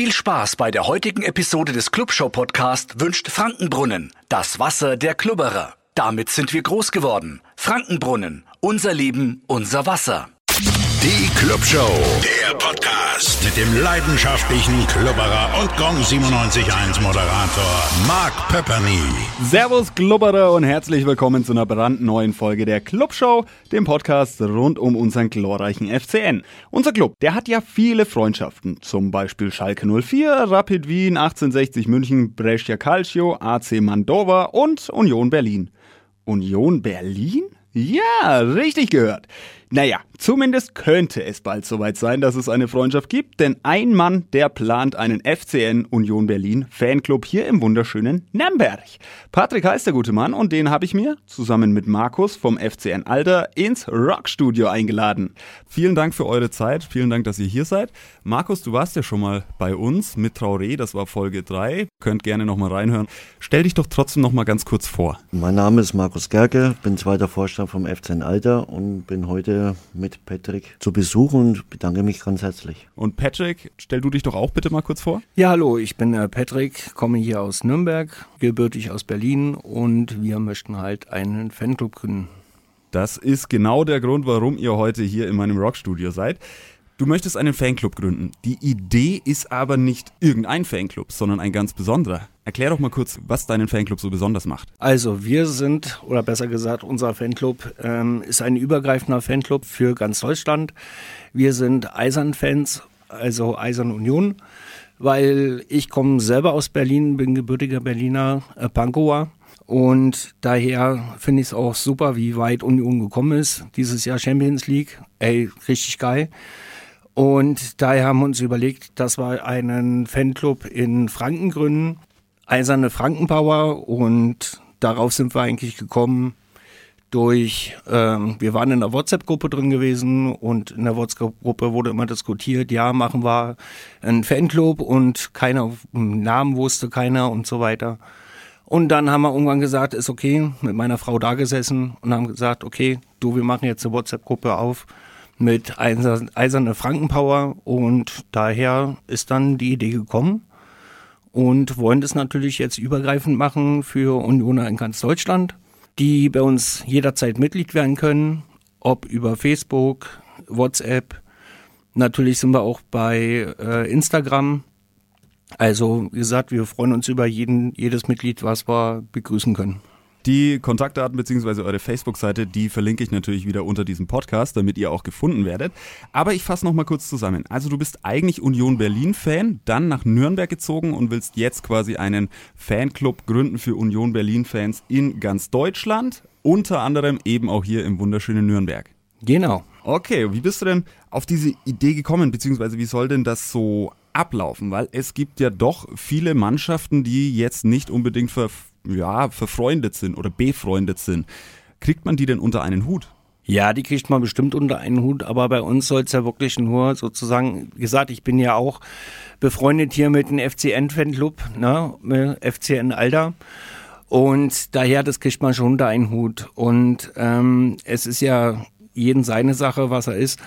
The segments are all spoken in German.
Viel Spaß bei der heutigen Episode des Clubshow Podcast wünscht Frankenbrunnen, das Wasser der Klubberer. Damit sind wir groß geworden. Frankenbrunnen, unser Leben, unser Wasser. Die Clubshow, der Podcast mit dem leidenschaftlichen Klubberer und Gong 97.1 Moderator Mark Pepperny. Servus Glubberer und herzlich willkommen zu einer brandneuen Folge der Clubshow, dem Podcast rund um unseren glorreichen FCN. Unser Club, der hat ja viele Freundschaften, zum Beispiel Schalke 04, Rapid Wien, 1860 München, Brescia Calcio, AC Mandova und Union Berlin. Union Berlin? Ja, richtig gehört. Naja, zumindest könnte es bald soweit sein, dass es eine Freundschaft gibt, denn ein Mann, der plant einen FCN Union Berlin Fanclub hier im wunderschönen Nürnberg. Patrick heißt der gute Mann und den habe ich mir zusammen mit Markus vom FCN Alter ins Rockstudio eingeladen. Vielen Dank für eure Zeit, vielen Dank, dass ihr hier seid. Markus, du warst ja schon mal bei uns mit Traoré, das war Folge 3. Könnt gerne nochmal reinhören. Stell dich doch trotzdem nochmal ganz kurz vor. Mein Name ist Markus Gerke, bin zweiter Vorstand vom FCN Alter und bin heute mit Patrick zu Besuch und bedanke mich ganz herzlich. Und Patrick, stell du dich doch auch bitte mal kurz vor. Ja, hallo, ich bin äh, Patrick, komme hier aus Nürnberg, gebürtig aus Berlin und wir möchten halt einen Fanclub gründen. Das ist genau der Grund, warum ihr heute hier in meinem Rockstudio seid. Du möchtest einen Fanclub gründen. Die Idee ist aber nicht irgendein Fanclub, sondern ein ganz besonderer. Erklär doch mal kurz, was deinen Fanclub so besonders macht. Also wir sind, oder besser gesagt, unser Fanclub ähm, ist ein übergreifender Fanclub für ganz Deutschland. Wir sind Eisern-Fans, also Eisern Union, weil ich komme selber aus Berlin, bin gebürtiger Berliner äh, Pankower. Und daher finde ich es auch super, wie weit Union gekommen ist. Dieses Jahr Champions League. Ey, richtig geil. Und daher haben wir uns überlegt, dass wir einen Fanclub in Franken gründen, Eiserne Frankenpower. Und darauf sind wir eigentlich gekommen durch, ähm, wir waren in einer WhatsApp-Gruppe drin gewesen. Und in der WhatsApp-Gruppe wurde immer diskutiert, ja, machen wir einen Fanclub. Und keiner, Namen wusste keiner und so weiter. Und dann haben wir irgendwann gesagt, ist okay, mit meiner Frau da gesessen. Und haben gesagt, okay, du, wir machen jetzt eine WhatsApp-Gruppe auf mit Eiserne Frankenpower und daher ist dann die Idee gekommen und wollen das natürlich jetzt übergreifend machen für Unioner in ganz Deutschland, die bei uns jederzeit Mitglied werden können, ob über Facebook, WhatsApp. Natürlich sind wir auch bei äh, Instagram. Also wie gesagt, wir freuen uns über jeden, jedes Mitglied, was wir begrüßen können. Die Kontaktdaten bzw. eure Facebook-Seite, die verlinke ich natürlich wieder unter diesem Podcast, damit ihr auch gefunden werdet. Aber ich fasse nochmal kurz zusammen. Also du bist eigentlich Union Berlin-Fan, dann nach Nürnberg gezogen und willst jetzt quasi einen Fanclub gründen für Union Berlin-Fans in ganz Deutschland, unter anderem eben auch hier im wunderschönen Nürnberg. Genau. Okay, wie bist du denn auf diese Idee gekommen, beziehungsweise wie soll denn das so ablaufen? Weil es gibt ja doch viele Mannschaften, die jetzt nicht unbedingt ver ja, verfreundet sind oder befreundet sind. Kriegt man die denn unter einen Hut? Ja, die kriegt man bestimmt unter einen Hut, aber bei uns soll es ja wirklich nur sozusagen, wie gesagt, ich bin ja auch befreundet hier mit dem FCN-Fanclub, ne, FCN Alter. Und daher, das kriegt man schon unter einen Hut. Und ähm, es ist ja jeden seine Sache, was er ist.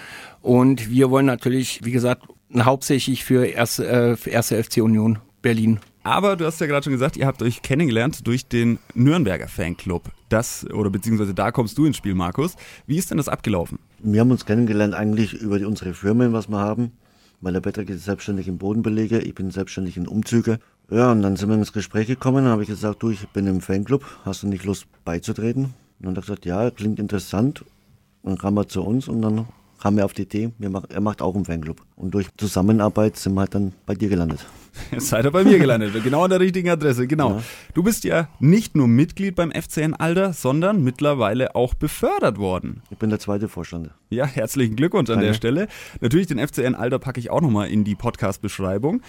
Und wir wollen natürlich, wie gesagt, hauptsächlich für erste, äh, für erste FC Union Berlin aber du hast ja gerade schon gesagt, ihr habt euch kennengelernt durch den Nürnberger Fanclub. Das, oder beziehungsweise da kommst du ins Spiel, Markus. Wie ist denn das abgelaufen? Wir haben uns kennengelernt eigentlich über die, unsere Firmen, was wir haben. Weil der Patrick ist selbstständig im Bodenbelege, ich bin selbstständig in Umzüge. Ja, und dann sind wir ins Gespräch gekommen, habe ich gesagt, du, ich bin im Fanclub, hast du nicht Lust beizutreten? Und dann hat er gesagt, ja, klingt interessant. Und dann kam er zu uns und dann kam er auf die Idee, er macht auch einen Fanclub. Und durch Zusammenarbeit sind wir halt dann bei dir gelandet. Jetzt seid ihr bei mir gelandet, genau an der richtigen Adresse, genau. Ja. Du bist ja nicht nur Mitglied beim FCN Alter, sondern mittlerweile auch befördert worden. Ich bin der zweite Vorstand. Ja, herzlichen Glückwunsch an Danke. der Stelle. Natürlich den FCN Alter packe ich auch nochmal in die Podcast-Beschreibung.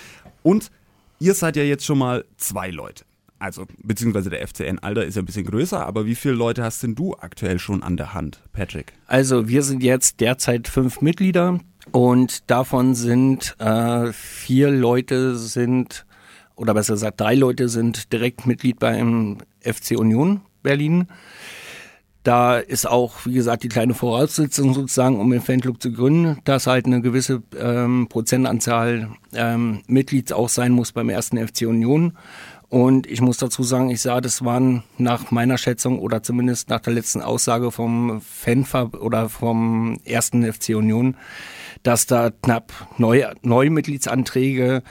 Und ihr seid ja jetzt schon mal zwei Leute also beziehungsweise der FCN Alter ist ja ein bisschen größer, aber wie viele Leute hast denn du aktuell schon an der Hand, Patrick? Also wir sind jetzt derzeit fünf Mitglieder und davon sind äh, vier Leute sind oder besser gesagt drei Leute sind direkt Mitglied beim FC Union Berlin. Da ist auch, wie gesagt, die kleine Voraussetzung sozusagen, um den Fanclub zu gründen, dass halt eine gewisse ähm, Prozentanzahl ähm, Mitglieds auch sein muss beim ersten FC Union. Und ich muss dazu sagen, ich sah, das waren nach meiner Schätzung oder zumindest nach der letzten Aussage vom Fanfab oder vom ersten FC Union, dass da knapp neue, neue Mitgliedsanträge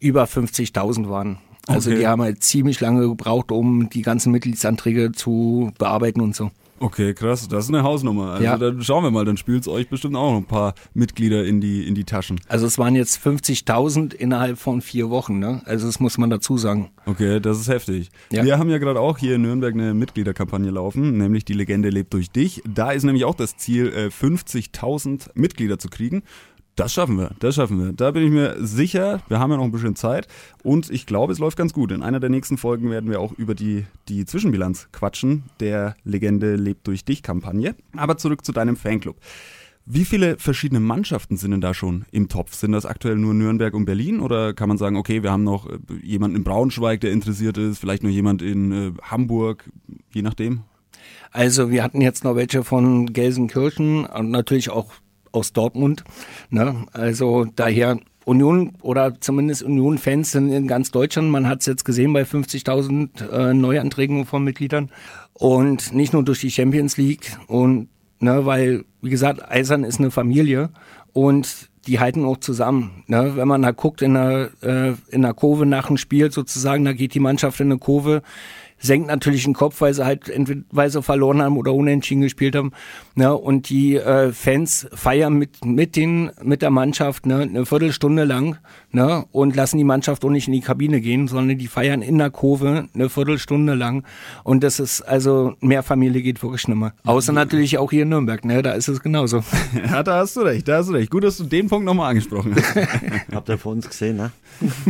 über 50.000 waren. Also Okay. die haben halt ziemlich lange gebraucht, um die ganzen Mitgliedsanträge zu bearbeiten und so. Okay, krass, das ist eine Hausnummer. Also Ja. dann schauen wir mal, dann spielt's euch bestimmt auch noch ein paar Mitglieder in die, in die Taschen. Also es waren jetzt 50.000 innerhalb von vier Wochen. Ne? Also das muss man dazu sagen. Okay, das ist heftig. Ja. Wir haben ja gerade auch hier in Nürnberg eine Mitgliederkampagne laufen, nämlich die Legende lebt durch dich. Da ist nämlich auch das Ziel, äh, 50.000 Mitglieder zu kriegen. Das schaffen wir, das schaffen wir. Da bin ich mir sicher. Wir haben ja noch ein bisschen Zeit und ich glaube, es läuft ganz gut. In einer der nächsten Folgen werden wir auch über die, die Zwischenbilanz quatschen, der Legende lebt durch dich Kampagne. Aber zurück zu deinem Fanclub. Wie viele verschiedene Mannschaften sind denn da schon im Topf? Sind das aktuell nur Nürnberg und Berlin oder kann man sagen, okay, wir haben noch äh, jemanden in Braunschweig, der interessiert ist, vielleicht noch jemand in äh, Hamburg, je nachdem? Also wir hatten jetzt noch welche von Gelsenkirchen und natürlich auch aus Dortmund. Ne? Also daher Union oder zumindest Union-Fans sind in ganz Deutschland. Man hat es jetzt gesehen bei 50.000 äh, Neuanträgen von Mitgliedern und nicht nur durch die Champions League und ne, weil wie gesagt Eisern ist eine Familie und die halten auch zusammen. Ne? Wenn man da guckt in der, äh, in der Kurve nach dem Spiel sozusagen, da geht die Mannschaft in eine Kurve, senkt natürlich den Kopf, weil sie halt entweder weil sie verloren haben oder unentschieden gespielt haben. Ne? Und die äh, Fans feiern mit mit den mit der Mannschaft ne? eine Viertelstunde lang ne? und lassen die Mannschaft auch nicht in die Kabine gehen, sondern die feiern in der Kurve eine Viertelstunde lang. Und das ist also mehr Familie geht wirklich nicht mehr. Außer natürlich auch hier in Nürnberg, ne? Da ist es genauso. Ja, da hast du recht, da hast du recht. Gut, dass du den Punkt nochmal angesprochen hast. Habt ihr vor uns gesehen, ne?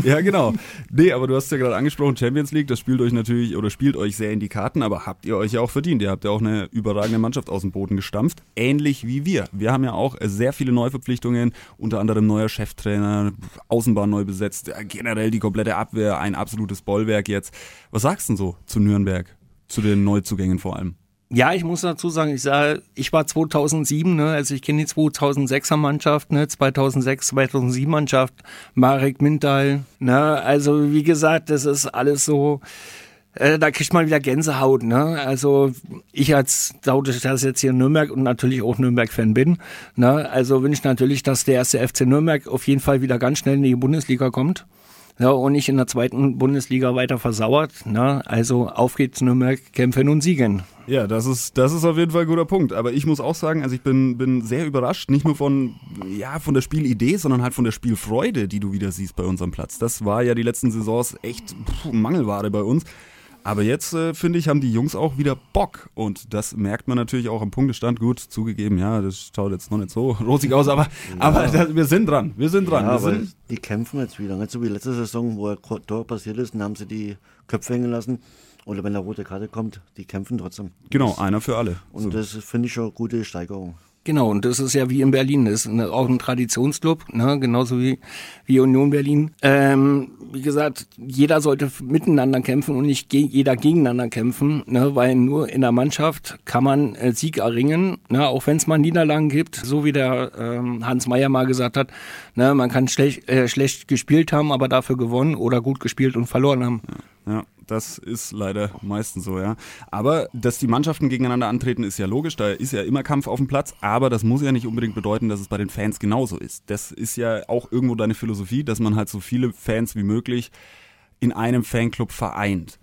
ja, genau. Nee, aber du hast ja gerade angesprochen, Champions League, das spielt euch natürlich oder spielt euch sehr in die Karten, aber habt ihr euch ja auch verdient. Ihr habt ja auch eine überragende Mannschaft aus dem Boden gestampft. Ähnlich wie wir. Wir haben ja auch sehr viele Neuverpflichtungen, unter anderem neuer Cheftrainer, Außenbahn neu besetzt, ja, generell die komplette Abwehr, ein absolutes Bollwerk jetzt. Was sagst du denn so zu Nürnberg? Zu den Neuzugängen vor allem? Ja, ich muss dazu sagen, ich sah, ich war 2007, ne, also ich kenne die 2006er Mannschaft, ne, 2006, 2007 Mannschaft, Marek Mintal, ne, also wie gesagt, das ist alles so, äh, da kriegt man wieder Gänsehaut, ne, also ich als, dadurch, dass ich jetzt hier in Nürnberg und natürlich auch Nürnberg-Fan bin, ne, also wünsche ich natürlich, dass der erste FC Nürnberg auf jeden Fall wieder ganz schnell in die Bundesliga kommt. Ja, und nicht in der zweiten Bundesliga weiter versauert. Ne? Also auf geht's Nürnberg, kämpfen und siegen. Ja, das ist, das ist auf jeden Fall ein guter Punkt. Aber ich muss auch sagen, also ich bin, bin sehr überrascht, nicht nur von, ja, von der Spielidee, sondern halt von der Spielfreude, die du wieder siehst bei unserem Platz. Das war ja die letzten Saisons echt puh, Mangelware bei uns. Aber jetzt, äh, finde ich, haben die Jungs auch wieder Bock. Und das merkt man natürlich auch am Punktestand. Gut, zugegeben, ja, das schaut jetzt noch nicht so rosig aus, aber, aber da, wir sind dran. Wir sind dran. Ja, wir sind, die kämpfen jetzt wieder. Nicht so wie letzte Saison, wo ein Tor passiert ist, dann haben sie die Köpfe hängen lassen. Oder wenn eine rote Karte kommt, die kämpfen trotzdem. genau, einer für alle. Und So. das finde ich schon eine gute Steigerung. Genau, und das ist ja wie in Berlin, das ist auch ein Traditionsclub, ne, genauso wie, wie Union Berlin. Ähm, wie gesagt, jeder sollte miteinander kämpfen und nicht ge jeder gegeneinander kämpfen, ne, weil nur in der Mannschaft kann man äh, Sieg erringen, ne, auch wenn es mal Niederlagen gibt, so wie der ähm, Hans Meyer mal gesagt hat, ne, man kann schlecht, äh, schlecht gespielt haben, aber dafür gewonnen oder gut gespielt und verloren haben. Ja, das ist leider meistens so, ja. Aber dass die Mannschaften gegeneinander antreten, ist ja logisch. Da ist ja immer Kampf auf dem Platz. Aber das muss ja nicht unbedingt bedeuten, dass es bei den Fans genauso ist. Das ist ja auch irgendwo deine Philosophie, dass man halt so viele Fans wie möglich in einem Fanclub vereint.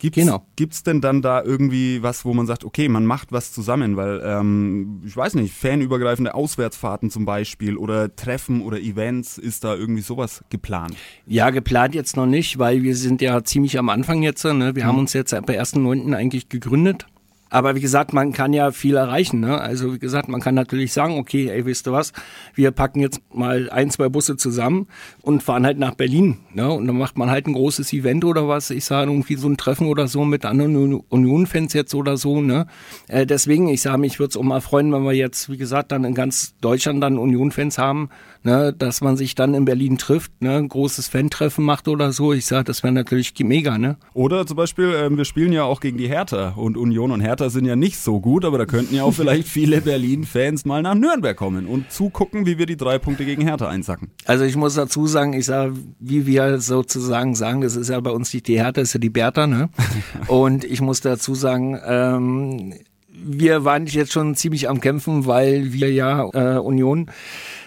Gibt's, Genau. gibt's denn dann da irgendwie was, wo man sagt, okay, man macht was zusammen, weil, ähm, ich weiß nicht, fanübergreifende Auswärtsfahrten zum Beispiel oder Treffen oder Events, ist da irgendwie sowas geplant? Ja, geplant jetzt noch nicht, weil wir sind ja ziemlich am Anfang jetzt. Ne? Wir haben uns jetzt ab 1.9. eigentlich gegründet. Aber wie gesagt, man kann ja viel erreichen. Ne? Also wie gesagt, man kann natürlich sagen, okay, ey, wisst ihr was, wir packen jetzt mal ein, zwei Busse zusammen und fahren halt nach Berlin. Ne? Und dann macht man halt ein großes Event oder was. Ich sage irgendwie so ein Treffen oder so mit anderen Uni- Union-Fans jetzt oder so. Ne? Äh, deswegen, ich sage, mich würde es auch mal freuen, wenn wir jetzt, wie gesagt, dann in ganz Deutschland dann Union-Fans haben, ne? dass man sich dann in Berlin trifft, ne? ein großes Fan-Treffen macht oder so. Ich sage, das wäre natürlich mega. Ne? Oder zum Beispiel, ähm, wir spielen ja auch gegen die Hertha und Union und Hertha sind ja nicht so gut, aber da könnten ja auch vielleicht viele Berlin-Fans mal nach Nürnberg kommen und zugucken, wie wir die drei Punkte gegen Hertha einsacken. Also ich muss dazu sagen, ich sage, wie wir sozusagen sagen, das ist ja bei uns nicht die Hertha, das ist ja die Bertha, ne? und ich muss dazu sagen, ähm, wir waren jetzt schon ziemlich am Kämpfen, weil wir ja äh, Union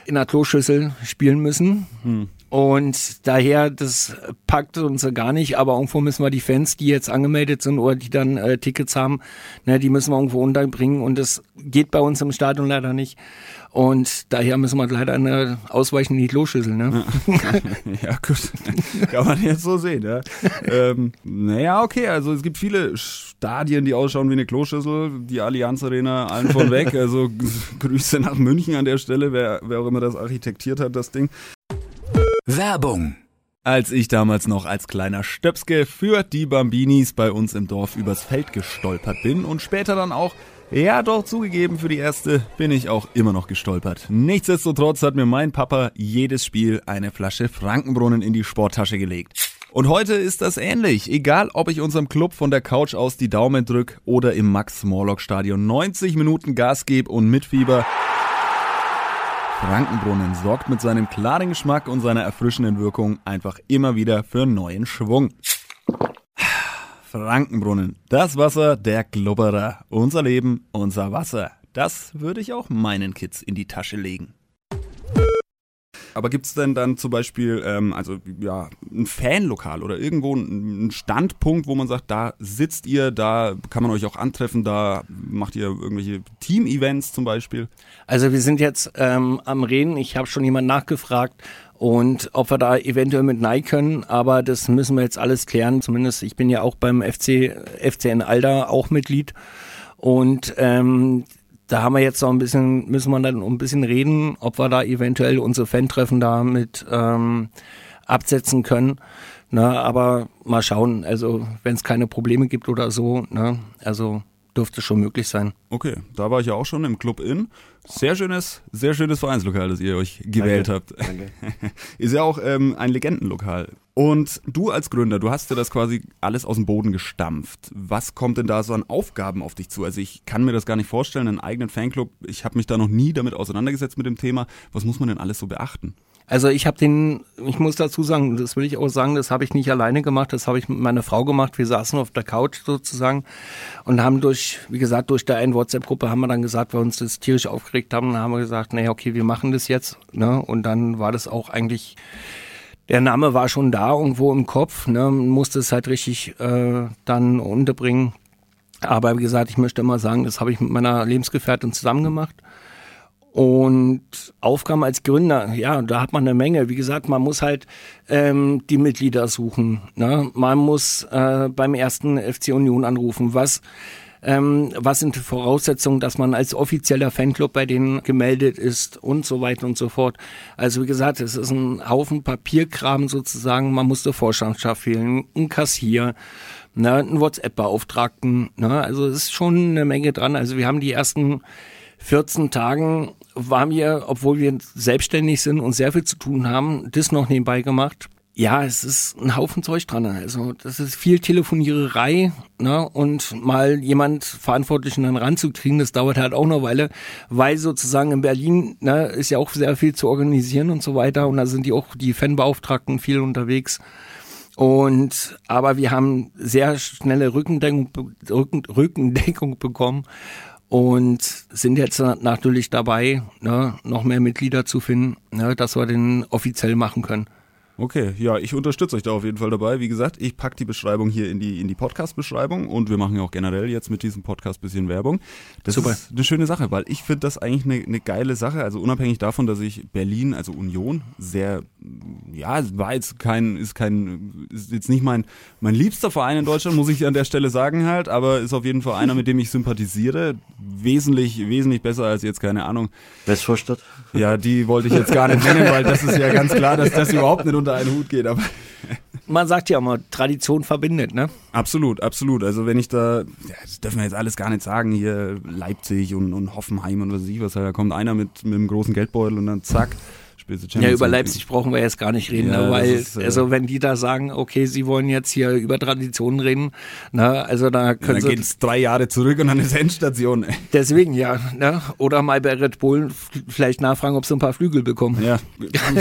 in der Kloschüssel spielen müssen. Hm. Und daher, das packt uns gar nicht, aber irgendwo müssen wir die Fans, die jetzt angemeldet sind oder die dann äh, Tickets haben, ne, die müssen wir irgendwo unterbringen und das geht bei uns im Stadion leider nicht. Und daher müssen wir leider eine ausweichen in die Kloschüssel. Ne? ja, gut. Kann man jetzt so sehen. Ja. ähm, naja, okay, also es gibt viele Stadien, die ausschauen wie eine Kloschüssel. Die Allianz Arena, allen von weg. Also Grüße nach München an der Stelle, wer, wer auch immer das architektiert hat, das Ding. Werbung. Als ich damals noch als kleiner Stöpske für die Bambinis bei uns im Dorf übers Feld gestolpert bin und später dann auch, ja doch zugegeben, für die erste bin ich auch immer noch gestolpert. Nichtsdestotrotz hat mir mein Papa jedes Spiel eine Flasche Frankenbrunnen in die Sporttasche gelegt. Und heute ist das ähnlich. Egal, ob ich unserem Club von der Couch aus die Daumen drück oder im Max-Morlock-Stadion 90 Minuten Gas gebe und mitfieber. Frankenbrunnen sorgt mit seinem klaren Geschmack und seiner erfrischenden Wirkung einfach immer wieder für neuen Schwung. Frankenbrunnen, das Wasser der Glubberer. Unser Leben, unser Wasser. Das würde ich auch meinen Kids in die Tasche legen. Aber gibt es denn dann zum Beispiel, ähm, also ja, ein Fanlokal oder irgendwo ein Standpunkt, wo man sagt, da sitzt ihr, da kann man euch auch antreffen, da macht ihr irgendwelche Team-Events zum Beispiel? Also wir sind jetzt ähm, am Reden, ich habe schon jemand nachgefragt und ob wir da eventuell mit Nei können, aber das müssen wir jetzt alles klären. Zumindest ich bin ja auch beim FC, FCN Alda auch Mitglied und ähm, da haben wir jetzt noch ein bisschen, müssen wir dann ein bisschen reden, ob wir da eventuell unsere Fan-Treffen da mit ähm, absetzen können. Ne, aber mal schauen, also wenn es keine Probleme gibt oder so, ne, also dürfte schon möglich sein. Okay, da war ich ja auch schon im Club In. Sehr schönes, sehr schönes Vereinslokal, das ihr euch gewählt danke, habt. Danke. Ist ja auch ähm, ein Legendenlokal. Und du als Gründer, du hast dir das quasi alles aus dem Boden gestampft. Was kommt denn da so an Aufgaben auf dich zu? Also ich kann mir das gar nicht vorstellen, einen eigenen Fanclub. Ich habe mich da noch nie damit auseinandergesetzt mit dem Thema. Was muss man denn alles so beachten? Also ich habe den, ich muss dazu sagen, das will ich auch sagen, das habe ich nicht alleine gemacht, das habe ich mit meiner Frau gemacht. Wir saßen auf der Couch sozusagen und haben durch, wie gesagt, durch der einen WhatsApp-Gruppe haben wir dann gesagt, weil wir uns das tierisch aufgeregt haben, dann haben wir gesagt, naja, okay, wir machen das jetzt. Ne? Und dann war das auch eigentlich, der Name war schon da irgendwo im Kopf, ne? Musste es halt richtig äh, dann unterbringen. Aber wie gesagt, ich möchte immer sagen, das habe ich mit meiner Lebensgefährtin zusammen gemacht. Und Aufgaben als Gründer, ja, da hat man eine Menge. Wie gesagt, man muss halt ähm, die Mitglieder suchen. Ne? Man muss äh, beim ersten FC Union anrufen. Was, ähm, was sind die Voraussetzungen, dass man als offizieller Fanclub bei denen gemeldet ist und so weiter und so fort. Also wie gesagt, es ist ein Haufen Papierkram sozusagen. Man muss eine Vorstandschaft wählen, ein Kassier, ne, einen WhatsApp-Beauftragten. Ne? Also es ist schon eine Menge dran. Also wir haben die ersten 14 Tagen waren wir, obwohl wir selbstständig sind und sehr viel zu tun haben, das noch nebenbei gemacht. Ja, es ist ein Haufen Zeug dran. Also das ist viel Telefoniererei ne? und mal jemand Verantwortlichen dann ranzukriegen, das dauert halt auch eine Weile, weil sozusagen in Berlin ne, ist ja auch sehr viel zu organisieren und so weiter und da sind die auch die Fanbeauftragten viel unterwegs. Und aber wir haben sehr schnelle Rückendeckung, Rücken, Rückendeckung bekommen und sind jetzt natürlich dabei, ne, noch mehr Mitglieder zu finden, ne, dass wir den offiziell machen können. Okay, ja, ich unterstütze euch da auf jeden Fall dabei. Wie gesagt, ich packe die Beschreibung hier in die, in die Podcast-Beschreibung und wir machen ja auch generell jetzt mit diesem Podcast bisschen Werbung. Das Super. ist eine schöne Sache, weil ich finde das eigentlich eine, eine geile Sache. Also unabhängig davon, dass ich Berlin, also Union, sehr, ja, war jetzt kein, ist kein, ist jetzt nicht mein, mein liebster Verein in Deutschland, muss ich an der Stelle sagen halt, aber ist auf jeden Fall einer, mit dem ich sympathisiere. Wesentlich, wesentlich besser als jetzt, keine Ahnung. Westvorstadt? Ja, die wollte ich jetzt gar nicht nennen, weil das ist ja ganz klar, dass das überhaupt nicht unter einen Hut geht, aber. Man sagt ja immer, Tradition verbindet, ne? Absolut, absolut. Also wenn ich da, ja, das dürfen wir jetzt alles gar nicht sagen, hier Leipzig und, und Hoffenheim und was weiß ich was, da kommt einer mit, mit einem großen Geldbeutel und dann zack, Spielst du Ja, Champions über League. Leipzig brauchen wir jetzt gar nicht reden, Ja, ne, weil, ist, äh, also wenn die da sagen, okay, sie wollen jetzt hier über Traditionen reden, ne, also da können Dann sie, geht's drei Jahre zurück und dann ist Endstation. ey. deswegen ja, ne, oder mal bei Red Bull vielleicht nachfragen, ob sie ein paar Flügel bekommen. Ja, haben,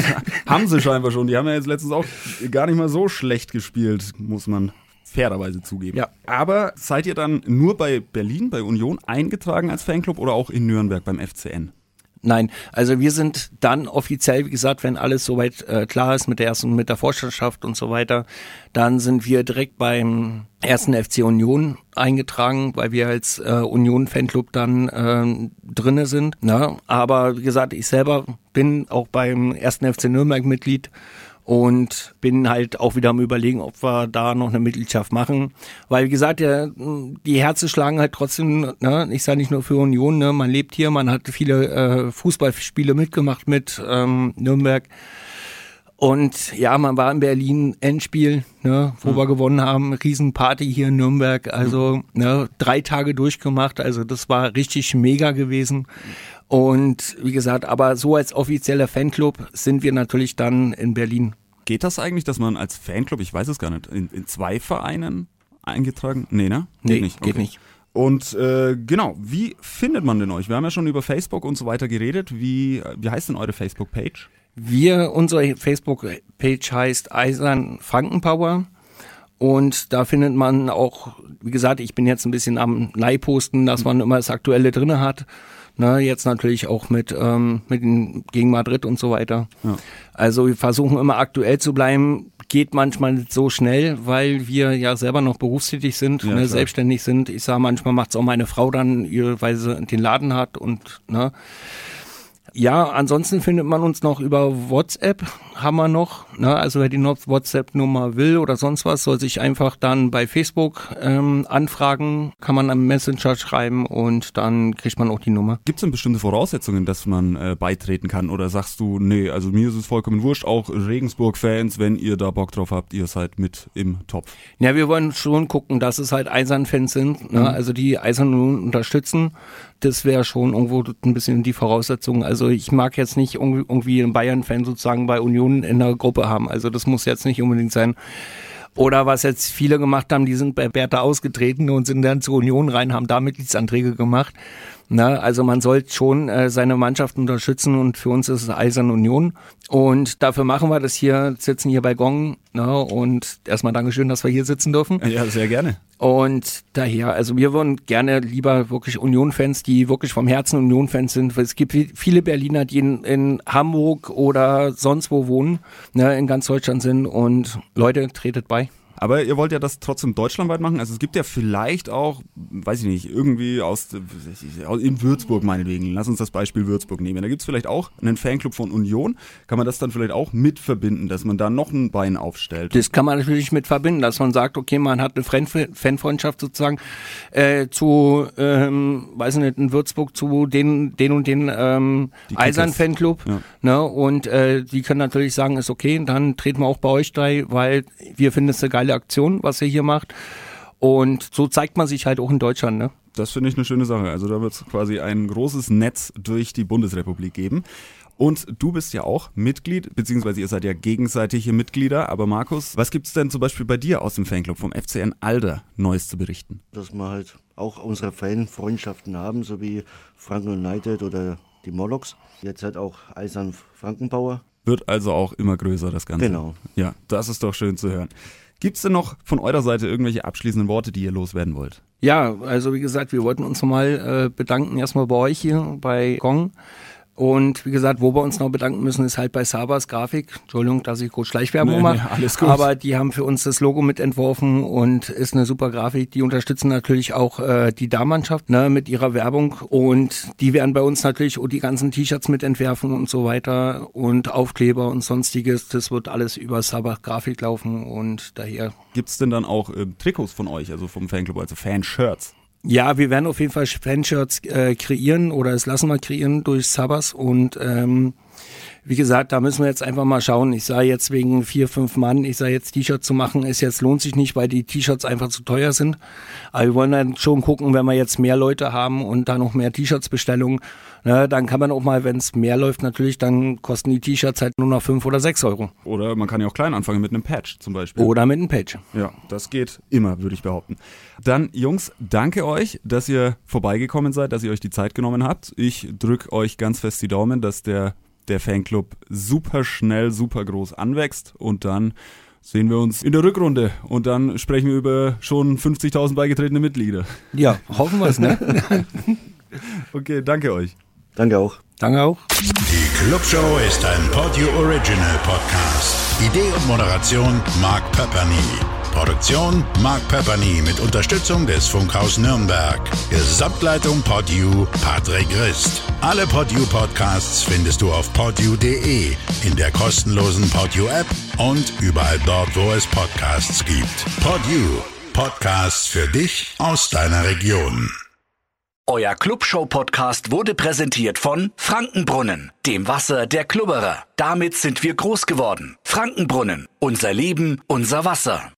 haben sie scheinbar schon. Die haben ja jetzt letztens auch gar nicht mal so schlecht gespielt, muss man fairerweise zugeben. Ja. Aber seid ihr dann nur bei Berlin, bei Union eingetragen als Fanclub oder auch in Nürnberg beim FCN? Nein, also wir sind dann offiziell, wie gesagt, wenn alles soweit äh, klar ist mit der ersten, mit der Vorstandschaft und so weiter, dann sind wir direkt beim ersten FC Union eingetragen, weil wir als äh, Union Fanclub dann ähm, drinne sind. Ne? Aber wie gesagt, ich selber bin auch beim ersten FC Nürnberg Mitglied und bin halt auch wieder am überlegen, ob wir da noch eine Mitgliedschaft machen. Weil, wie gesagt, ja, die Herzen schlagen halt trotzdem, ne, ich sage nicht nur für Union, ne, man lebt hier, man hat viele äh, Fußballspiele mitgemacht mit ähm, Nürnberg. Und ja, man war in Berlin Endspiel, ne, wo wir gewonnen haben, Riesenparty hier in Nürnberg, also ne, drei Tage durchgemacht, also das war richtig mega gewesen. Und wie gesagt, aber so als offizieller Fanclub sind wir natürlich dann in Berlin. Geht das eigentlich, dass man als Fanclub, ich weiß es gar nicht, in, in zwei Vereinen eingetragen? Nee, ne? Nee, geht nicht. Und äh, genau, wie findet man denn euch? Wir haben ja schon über Facebook und so weiter geredet. Wie, wie heißt denn eure Facebook-Page? Wir, unsere Facebook-Page heißt Eisern Frankenpower. Und da findet man auch, wie gesagt, ich bin jetzt ein bisschen am Leihposten, dass man immer das Aktuelle drinne hat. Ne, jetzt natürlich auch mit, ähm, mit gegen Madrid und so weiter. Ja. Also wir versuchen immer aktuell zu bleiben. Geht manchmal so schnell, weil wir ja selber noch berufstätig sind, Ja, ne, selbstständig sind. Ich sage, manchmal macht's auch meine Frau dann, weil sie den Laden hat und ne, ja, ansonsten findet man uns noch über WhatsApp, haben wir noch. Ne? Also wer die WhatsApp-Nummer will oder sonst was, soll sich einfach dann bei Facebook ähm, anfragen, kann man am Messenger schreiben und dann kriegt man auch die Nummer. Gibt es denn bestimmte Voraussetzungen, dass man äh, beitreten kann? Oder sagst du, nee, also mir ist es vollkommen wurscht, auch Regensburg-Fans, wenn ihr da Bock drauf habt, ihr seid mit im Topf. Ja, wir wollen schon gucken, dass es halt Eisern-Fans sind, ne? also die Eisern unterstützen. Das wäre schon irgendwo ein bisschen die Voraussetzung. Also ich mag jetzt nicht irgendwie irgendwie einen Bayern-Fan sozusagen bei Union in der Gruppe haben. Also das muss jetzt nicht unbedingt sein. Oder was jetzt viele gemacht haben, die sind bei Bertha ausgetreten und sind dann zur Union rein, haben da Mitgliedsanträge gemacht. Na, also man sollte schon äh, seine Mannschaft unterstützen und für uns ist es Eisern Union. Und dafür machen wir das hier, sitzen hier bei Gong. Na, und erstmal Dankeschön, dass wir hier sitzen dürfen. Ja, sehr gerne. Und daher, also wir würden gerne lieber wirklich Union-Fans, die wirklich vom Herzen Union-Fans sind. weil Es gibt vi- viele Berliner, die in, in Hamburg oder sonst wo wohnen, ne, in ganz Deutschland sind. Und Leute, tretet bei. Aber ihr wollt ja das trotzdem deutschlandweit machen. Also es gibt ja vielleicht auch, weiß ich nicht, irgendwie aus, in Würzburg meinetwegen. Lass uns das Beispiel Würzburg nehmen. Da gibt es vielleicht auch einen Fanclub von Union. Kann man das dann vielleicht auch mit verbinden, dass man da noch ein Bein aufstellt? Das kann man natürlich mit verbinden, dass man sagt, okay, man hat eine Fan- Fanfreundschaft sozusagen äh, zu, ähm, weiß ich nicht, in Würzburg zu den, den und den ähm. Eisern-Fanclub. Ja. Ne? Und äh, die können natürlich sagen, ist okay, dann treten wir auch bei euch bei, weil wir finden es eine geile Aktion, was ihr hier macht. Und so zeigt man sich halt auch in Deutschland, ne? Das finde ich eine schöne Sache. Also da wird es quasi ein großes Netz durch die Bundesrepublik geben. Und du bist ja auch Mitglied, beziehungsweise ihr seid ja gegenseitige Mitglieder. Aber Markus, was gibt's denn zum Beispiel bei dir aus dem Fanclub vom FCN Alder Neues zu berichten? dass wir halt auch unsere Fanfreundschaften haben, so wie Franken United oder die Molochs. Jetzt halt auch Eisern Frankenbauer. Wird also auch immer größer, das Ganze. Genau. Ja, das ist doch schön zu hören. Gibt's denn noch von eurer Seite irgendwelche abschließenden Worte, die ihr loswerden wollt? Ja, also wie gesagt, wir wollten uns nochmal äh, bedanken erstmal bei euch hier bei Gong. Und wie gesagt, wo wir uns noch bedanken müssen, ist halt bei Sabas Grafik. Entschuldigung, dass ich kurz Schleichwerbung Nee, mache. nee, alles gut. Aber die haben für uns das Logo mitentworfen und ist eine super Grafik. Die unterstützen natürlich auch äh, die Damenmannschaft ne, mit ihrer Werbung. Und die werden bei uns natürlich auch die ganzen T-Shirts mitentwerfen und so weiter. Und Aufkleber und sonstiges. Das wird alles über Sabas Grafik laufen und daher Gibt's denn dann auch ähm, Trikots von euch, also vom Fanclub, also Fanshirts? Ja, wir werden auf jeden Fall Fanshirts äh, kreieren oder es lassen wir kreieren durch Sabas und ähm, wie gesagt, da müssen wir jetzt einfach mal schauen. Ich sage jetzt wegen vier, fünf Mann, ich sage jetzt T-Shirts zu machen, ist jetzt lohnt sich nicht, weil die T-Shirts einfach zu teuer sind. Aber wir wollen dann schon gucken, wenn wir jetzt mehr Leute haben und da noch mehr T-Shirts Bestellungen, ne, dann kann man auch mal, wenn es mehr läuft natürlich, dann kosten die T-Shirts halt nur noch fünf oder sechs Euro. Oder man kann ja auch klein anfangen mit einem Patch zum Beispiel. Oder mit einem Patch. Ja, das geht immer, würde ich behaupten. Dann, Jungs, danke euch, dass ihr vorbeigekommen seid, dass ihr euch die Zeit genommen habt. Ich drücke euch ganz fest die Daumen, dass der, der Fanclub super schnell, super groß anwächst und dann sehen wir uns in der Rückrunde und dann sprechen wir über schon 50.000 beigetretene Mitglieder. Ja, hoffen wir es, ne? okay, danke euch. Danke auch. Danke auch. Die Clubshow ist ein Podio Original Podcast. Idee und Moderation Mark Pepperny. Produktion Mark Pepperny mit Unterstützung des Funkhaus Nürnberg. Gesamtleitung Podio Patrick Rist. Alle Podio Podcasts findest du auf podio.de, in der kostenlosen Podio App und überall dort, wo es Podcasts gibt. Podio. Podcasts für dich aus deiner Region. Euer Clubshow-Podcast wurde präsentiert von Frankenbrunnen, dem Wasser der Klubberer. Damit sind wir groß geworden. Frankenbrunnen, unser Leben, unser Wasser.